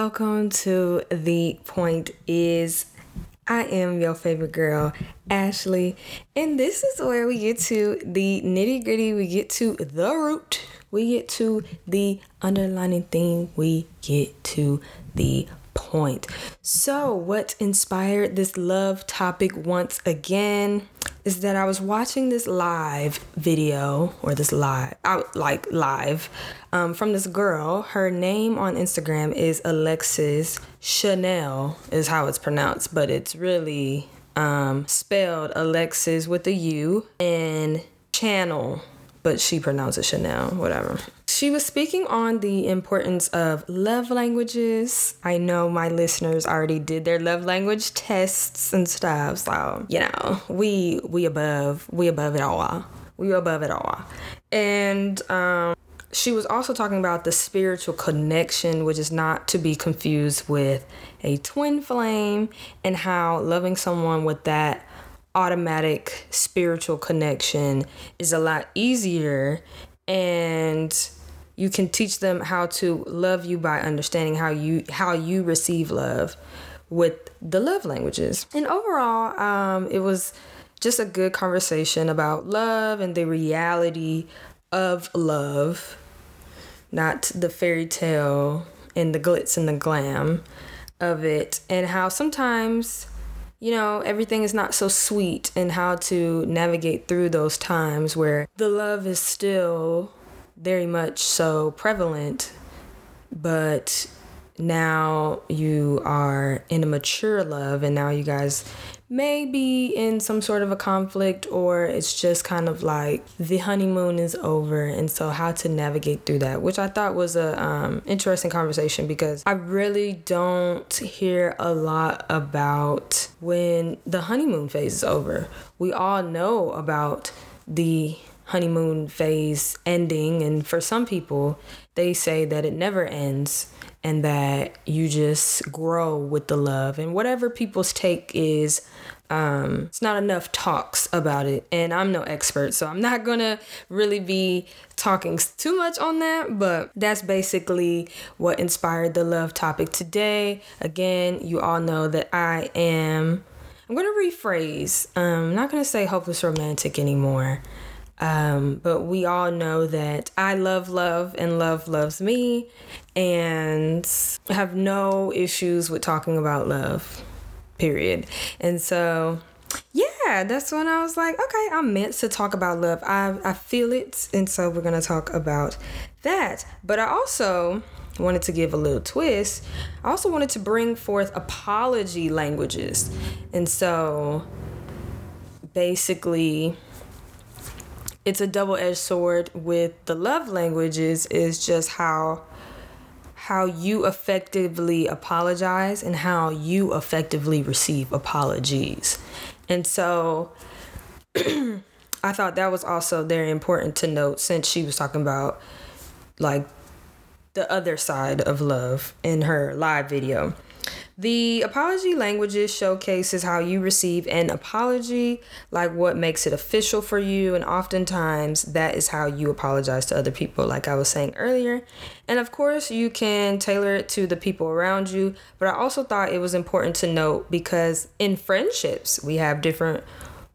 Welcome to The Point Is. I am your favorite girl, Ashley, and this is where we get to the nitty gritty, we get to the root, we get to the underlining thing, we get to the point. So, what inspired this love topic once again is that I was watching this live video or this live, out like live, um, from this girl. Her name on Instagram is Alexis Chanel, is how it's pronounced, but it's really um, spelled Alexis with a U and channel, but she pronounces Chanel, whatever. She was speaking on the importance of love languages. I know my listeners already did their love language tests and stuff, so you know we we above we above it all. We above it all, and um, she was also talking about the spiritual connection, which is not to be confused with a twin flame, and how loving someone with that automatic spiritual connection is a lot easier and you can teach them how to love you by understanding how you how you receive love with the love languages. And overall um, it was just a good conversation about love and the reality of love not the fairy tale and the glitz and the glam of it and how sometimes you know everything is not so sweet and how to navigate through those times where the love is still very much so prevalent, but now you are in a mature love and now you guys may be in some sort of a conflict or it's just kind of like the honeymoon is over. And so how to navigate through that which i thought was a um, interesting conversation because i really don't hear a lot about when the honeymoon phase is over. We all know about the honeymoon phase ending. And for some people, they say that it never ends and that you just grow with the love. And whatever people's take is, um, it's not enough talks about it. And I'm no expert, so I'm not gonna really be talking too much on that. But that's basically what inspired the love topic today. Again, you all know that I am. I'm gonna rephrase. Um, I'm not gonna say hopeless romantic anymore. Um, but we all know that I love love and love loves me and have no issues with talking about love, period. And so, yeah, that's when I was like, okay, I'm meant to talk about love. I, I feel it. And so we're going to talk about that. But I also wanted to give a little twist. I also wanted to bring forth apology languages. And so basically, it's a double-edged sword with the love languages is just how how you effectively apologize and how you effectively receive apologies. And so I thought that was also very important to note since she was talking about like the other side of love in her live video. The apology languages showcases how you receive an apology, like what makes it official for you, and oftentimes that is how you apologize to other people, like I was saying earlier. And of course, you can tailor it to the people around you, but I also thought it was important to note because in friendships, we have different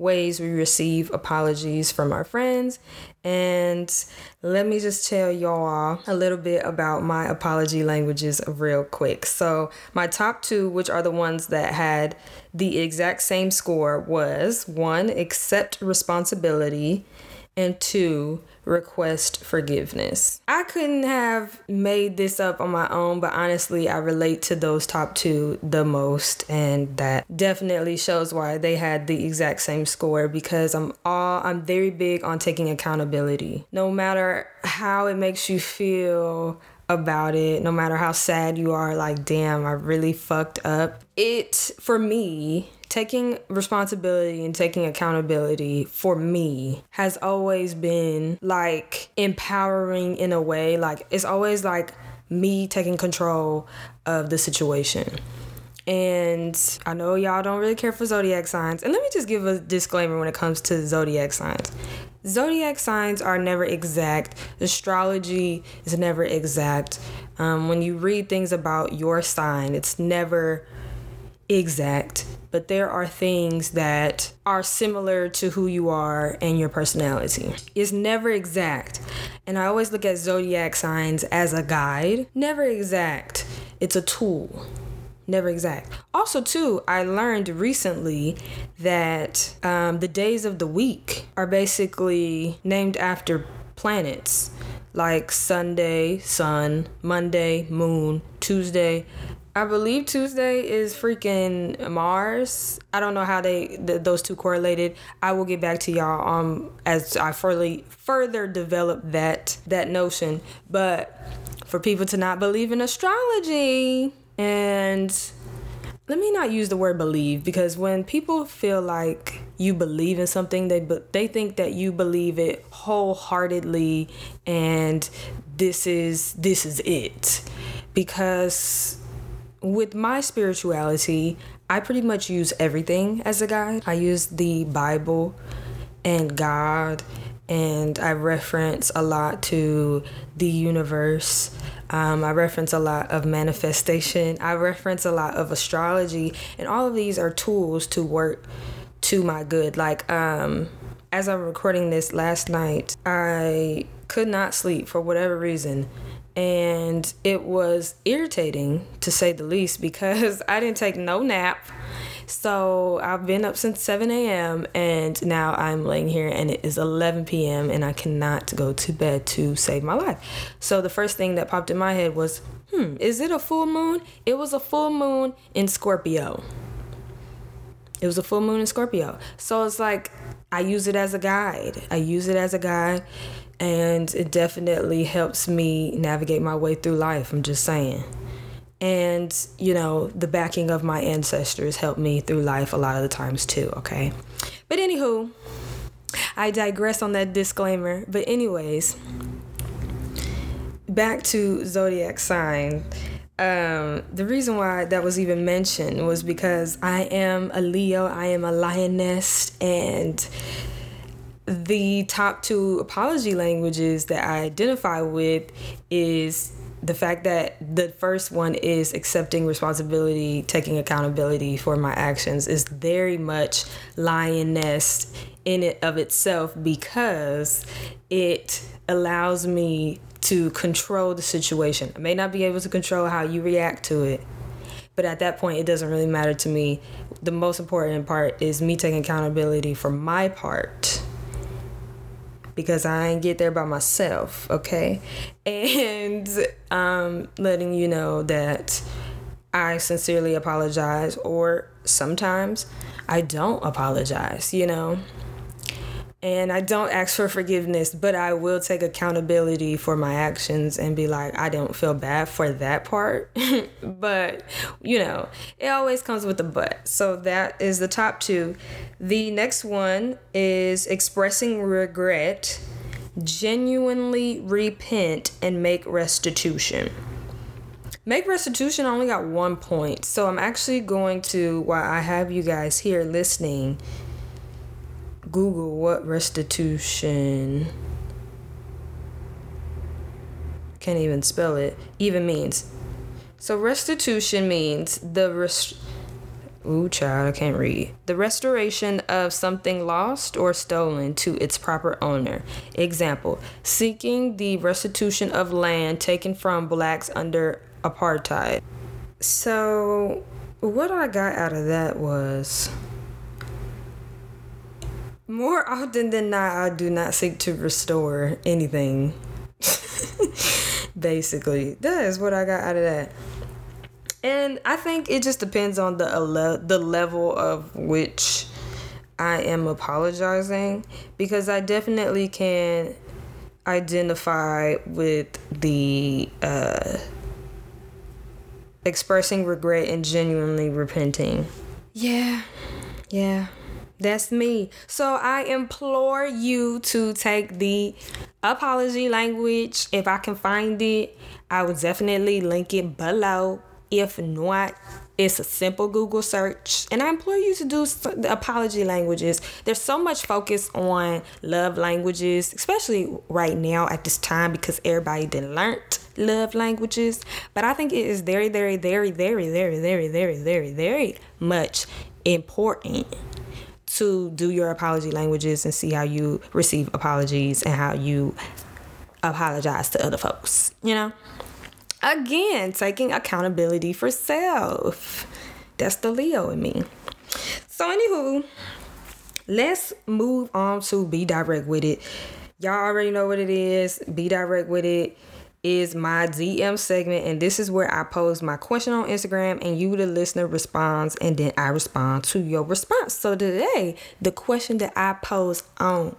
ways we receive apologies from our friends. And let me just tell y'all a little bit about my apology languages real quick. So, my top two, which are the ones that had the exact same score, was one, accept responsibility, and two, request forgiveness. I couldn't have made this up on my own, but honestly, I relate to those top two the most, and that definitely shows why they had the exact same score because I'm all I'm very big on taking accountability. No matter how it makes you feel about it, no matter how sad you are, like, damn, I really fucked up. It, for me, taking responsibility and taking accountability for me has always been like empowering in a way. Like it's always like me taking control of the situation. And I know y'all don't really care for zodiac signs. And let me just give a disclaimer when it comes to zodiac signs. zodiac signs are never exact. Astrology is never exact. Um, when you read things about your sign, it's never exact. But there are things that are similar to who you are and your personality. It's never exact. And I always look at zodiac signs as a guide. Never exact. It's a tool never exact. Also, too, I learned recently that um, the days of the week are basically named after planets like Sunday, sun, Monday, moon, Tuesday. I believe Tuesday is freaking Mars. I don't know how they th- those two correlated. I will get back to y'all um as I further further develop that that notion. But for people to not believe in astrology, and let me not use the word believe because when people feel like you believe in something they but they think that you believe it wholeheartedly and this is this is it because with my spirituality I pretty much use everything as a guide. I use the Bible and God and I reference a lot to the universe um, I reference a lot of manifestation. I reference a lot of astrology, and all of these are tools to work to my good. Like, um, as I'm recording this last night, I could not sleep for whatever reason. And it was irritating to say the least because I didn't take no nap so I've been up since 7 a.m. and now I'm laying here and it is 11 p.m. and I cannot go to bed to save my life. So the first thing that popped in my head was, hmm, is it a full moon? It was a full moon in Scorpio. It was a full moon in Scorpio. So it's like I use it as a guide. I use it as a guide and it definitely helps me navigate my way through life. I'm just saying. And you know the backing of my ancestors helped me through life a lot of the times too okay? But anywho i digress on that disclaimer. But anyways back to zodiac sign. Um, the reason why that was even mentioned was because i am a leo i am a lioness and the top two apology languages that i identify with is the fact that the first one is accepting responsibility, taking accountability for my actions is very much lioness in it of itself because it allows me to control the situation. I may not be able to control how you react to it, but at that point, it doesn't really matter to me. The most important part is me taking accountability for my part because I ain't get there by myself, okay? And um, letting you know that I sincerely apologize, or sometimes I don't apologize, you know? And I don't ask for forgiveness, but I will take accountability for my actions and be like, I don't feel bad for that part. but, you know, it always comes with a but. So that is the top two. The next one is expressing regret, genuinely repent, and make restitution. Make restitution I only got one point. So I'm actually going to, while I have you guys here listening, Google what restitution can't even spell it even means. So restitution means the rest Ooh, child, I can't read. The restoration of something lost or stolen to its proper owner. Example, seeking the restitution of land taken from blacks under apartheid. So, what I got out of that was more often than not, I do not seek to restore anything. Basically, that is what I got out of that. And I think it just depends on the the level of which I am apologizing because I definitely can identify with the uh, expressing regret and genuinely repenting. Yeah, yeah. That's me. So I implore you to take the apology language. If I can find it, I will definitely link it below. If not, It's a simple Google search, and I implore you to do the apology languages. There's so much focus on love languages, especially right now at this time because everybody did learned love languages. But I think it is very, very, very, very, very, very, very, very, very much important to do your apology languages and see how you receive apologies and how you apologize to other folks, you know? Again, taking accountability for self. That's the Leo in me. So, anywho, let's move on to be direct with it. Y'all already know what it is. Be direct with it is my DM segment, and this is where I pose my question on Instagram, and you, the listener, responds, and then I respond to your response. So today, the question that I pose on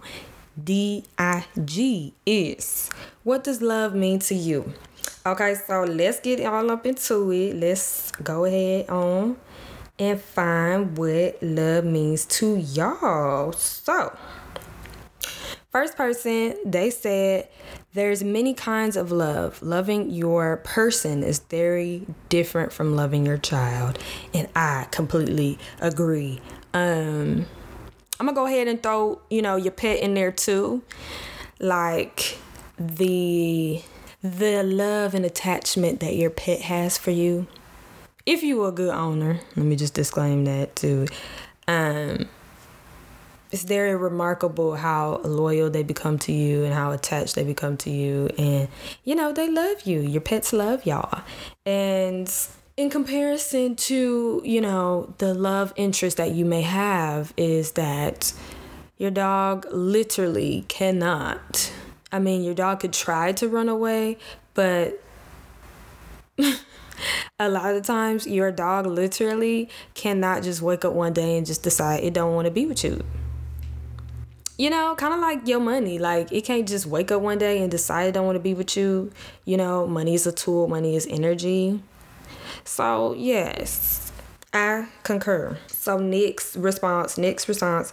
the IG is What does love mean to you? Okay, so let's get all up into it. Let's go ahead on and find what love means to y'all. So, first person, they said there's many kinds of love. Loving your person is very different from loving your child, and I completely agree. Um I'm gonna go ahead and throw, you know, your pet in there too. Like the the love and attachment that your pet has for you. If you are a good owner, let me just disclaim that too. Um, it's very remarkable how loyal they become to you and how attached they become to you. And, you know, they love you. Your pets love y'all. And in comparison to, you know, the love interest that you may have, is that your dog literally cannot I mean, your dog could try to run away, but a lot of times your dog literally cannot just wake up one day and just decide it don't want to be with you. You know, kind of like your money. Like it can't just wake up one day and decide it don't want to be with you. You know, money is a tool, money is energy. So, yes, I concur. So, next response, next response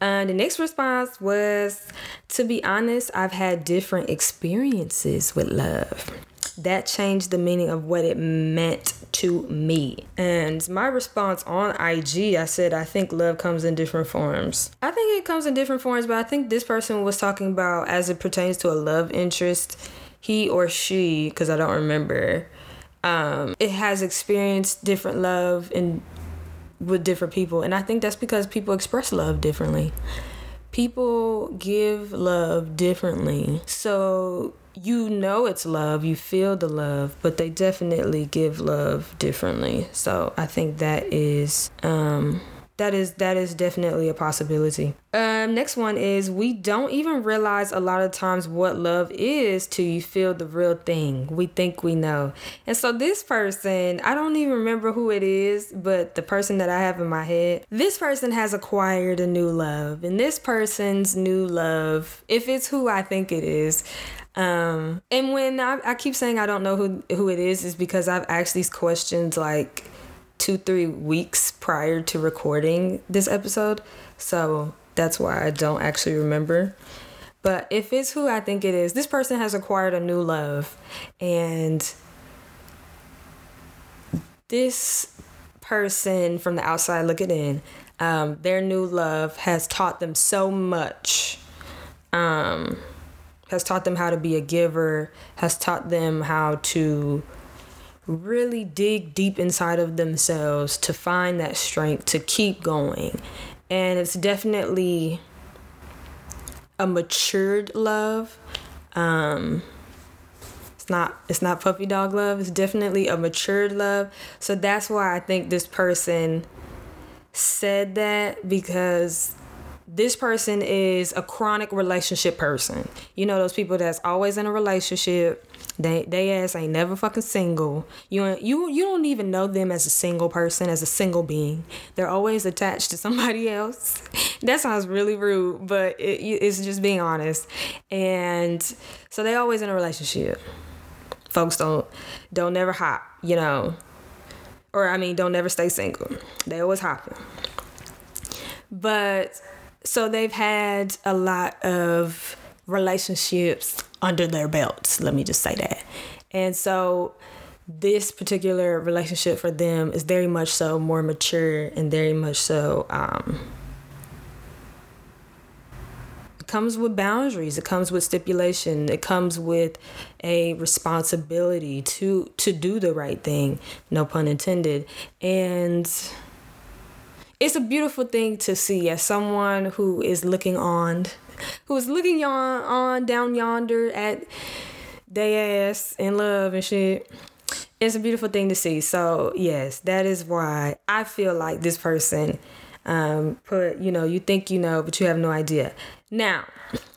uh, the next response was to be honest, I've had different experiences with love. That changed the meaning of what it meant to me. And my response on IG, I said, I think love comes in different forms. I think it comes in different forms, but I think this person was talking about as it pertains to a love interest, he or she, because I don't remember, um, it has experienced different love in with different people. And I think that's because people express love differently. People give love differently. So you know it's love, you feel the love, but they definitely give love differently. So I think that is um that is that is definitely a possibility. Um, next one is we don't even realize a lot of times what love is till you feel the real thing. We think we know, and so this person, I don't even remember who it is, but the person that I have in my head, this person has acquired a new love, and this person's new love, if it's who I think it is, um, and when I, I keep saying I don't know who who it is, is because I've asked these questions like two, three weeks prior to recording this episode. So that's why I don't actually remember. But if it's who I think it is, this person has acquired a new love. And this person from the outside looking in, um, their new love has taught them so much. Um, has taught them how to be a giver, has taught them how to really dig deep inside of themselves to find that strength to keep going. And it's definitely a matured love. Um, it's not it's not puppy dog love. It's definitely a matured love. So that's why I think this person said that because this person is a chronic relationship person. You know those people that's always in a relationship they they ass ain't never fucking single. You you you don't even know them as a single person, as a single being. They're always attached to somebody else. that sounds really rude, but it, it's just being honest. And so they always in a relationship. Folks don't don't never hop, you know. Or I mean, don't never stay single. They always hopping. But so they've had a lot of relationships under their belts. Let me just say that. And so this particular relationship for them is very much so more mature and very much so um, it comes with boundaries it comes with stipulation it comes with a responsibility to to do the right thing no pun intended and it's a beautiful thing to see as someone who is looking on who is looking on on down yonder at they ass in love and shit it's a beautiful thing to see. So yes, that is why I feel like this person um, put, you know, you think you know, but you have no idea. Now,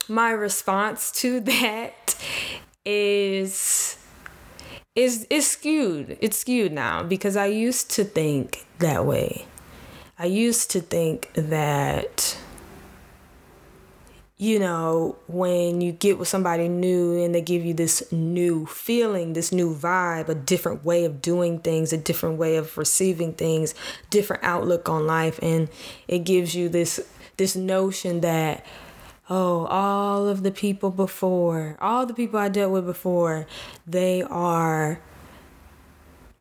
my response to that is is is skewed. It's skewed now because I used to think that way. I used to think that you know, when you get with somebody new and they give you this new feeling, this new vibe, a different way of doing things, a different way of receiving things, different outlook on life and it gives you this this notion that oh, all of the people before, all the people I dealt with before, they are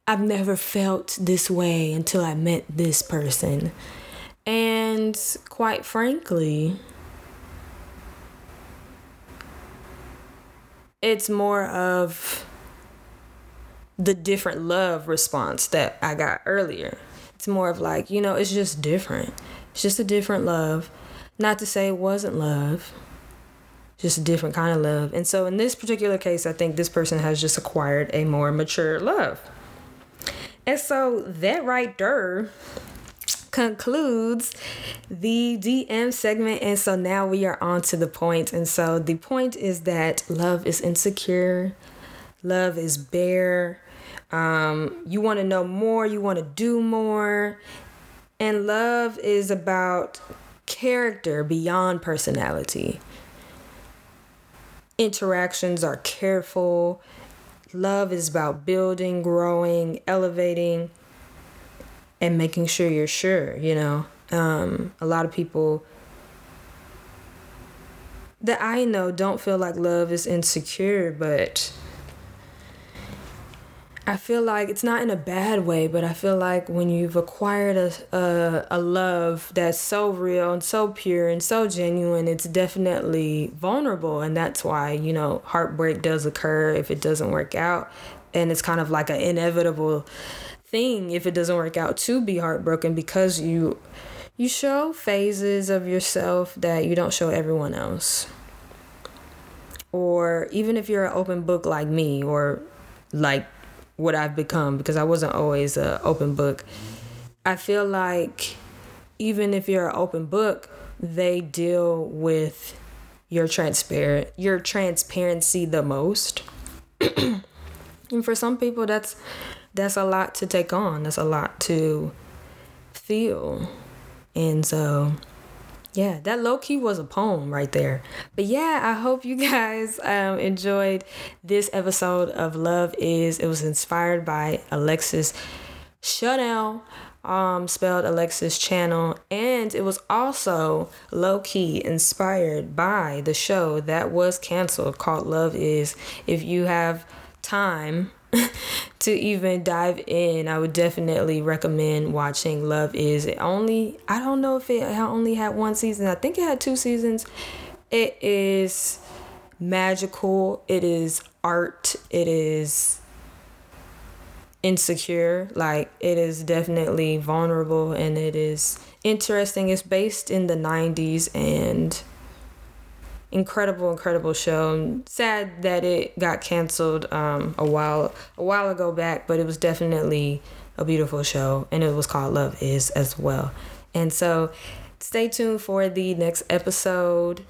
I've never felt this way until I met this person. And quite frankly, it's more of the different love response that I got earlier. It's more of like, you know, it's just different. It's just a different love. Not to say it wasn't love, just a different kind of love. And so in this particular case, I think this person has just acquired a more mature love. And so that right there concludes the DM segment. And so now we are on to the point. And so the point is that love is insecure, love is bare. Um, you want to know more, you want to do more. And love is about character beyond personality. Interactions are careful. Love is about building, growing, elevating and making sure you're sure, you know. Um, a lot of people that I know don't feel like love is insecure, but I feel like it's not in a bad way, but I feel like when you've acquired a, a, a love that's so real and so pure and so genuine, it's definitely vulnerable. And that's why, you know, heartbreak does occur if it doesn't work out. And it's kind of like an inevitable thing if it doesn't work out to be heartbroken because you you show phases of yourself that you don't show everyone else. Or even if you're an open book like me or like what I've become because I wasn't always an open book. I feel like even if you're an open book, they deal with your transparent your transparency the most. and for some people that's that's a lot to take on. That's a lot to feel. And so, yeah, that low key was a poem right there. But yeah, I hope you guys um, enjoyed this episode of Love Is. It was inspired by Alexis Chanel, um, spelled Alexis Channel, and it was also low key inspired by the show that was canceled called Love Is. If you have time, to even dive in, I would definitely recommend watching Love Is. It only I don't know if it only had one season. I think it had two seasons. It is magical. It is art. It is insecure. Like it is definitely vulnerable and it is interesting. It's based in the 90s and incredible, incredible show. Sad that it got canceled um, a while a while ago back, but it was definitely a beautiful show, and it was called Love Is as well. And so, stay tuned for the next episode.